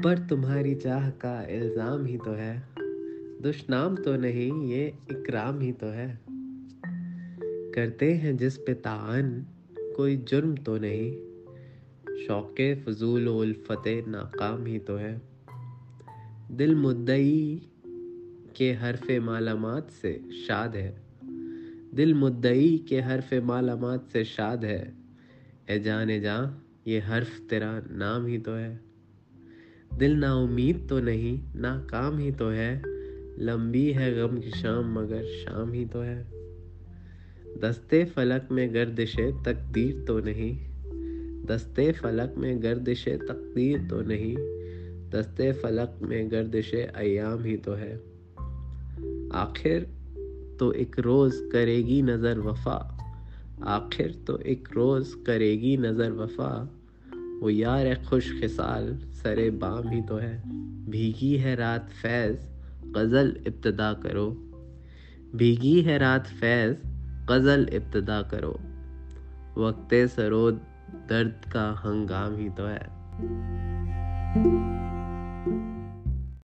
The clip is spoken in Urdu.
اوپر تمہاری چاہ کا الزام ہی تو ہے۔ دشنام تو نہیں، یہ اکرام ہی تو ہے۔ کرتے ہیں جس پہ تعان کوئی جرم تو نہیں۔ شوق فضول و الفت ناکام ہی تو ہے۔ دل مدعی کے حرف معلومات سے شاد ہے۔ دل مدعی کے حرف معلومات سے شاد ہے۔ اے جانے جاں، یہ حرف تیرا نام ہی تو ہے۔ دل نا امید تو نہیں ناکام ہی تو ہے۔ لمبی ہے غم کی شام، مگر شام ہی تو ہے۔ دستے فلک میں گردش تقدیر تو نہیں۔ دستے فلک میں گردش تقدیر تو نہیں۔ دستے فلک میں گردش ایام ہی تو ہے۔ آخر تو ایک روز کرے گی نظر وفا۔ آخر تو ایک روز کرے گی نظر وفا۔ وہ یار خوش خصال سر بام ہی تو ہے۔ بھیگی ہے رات فیض، غزل ابتدا کرو۔ بھیگی ہے رات فیض، غزل ابتدا کرو۔ وقت سرو درد کا ہنگام ہی تو ہے۔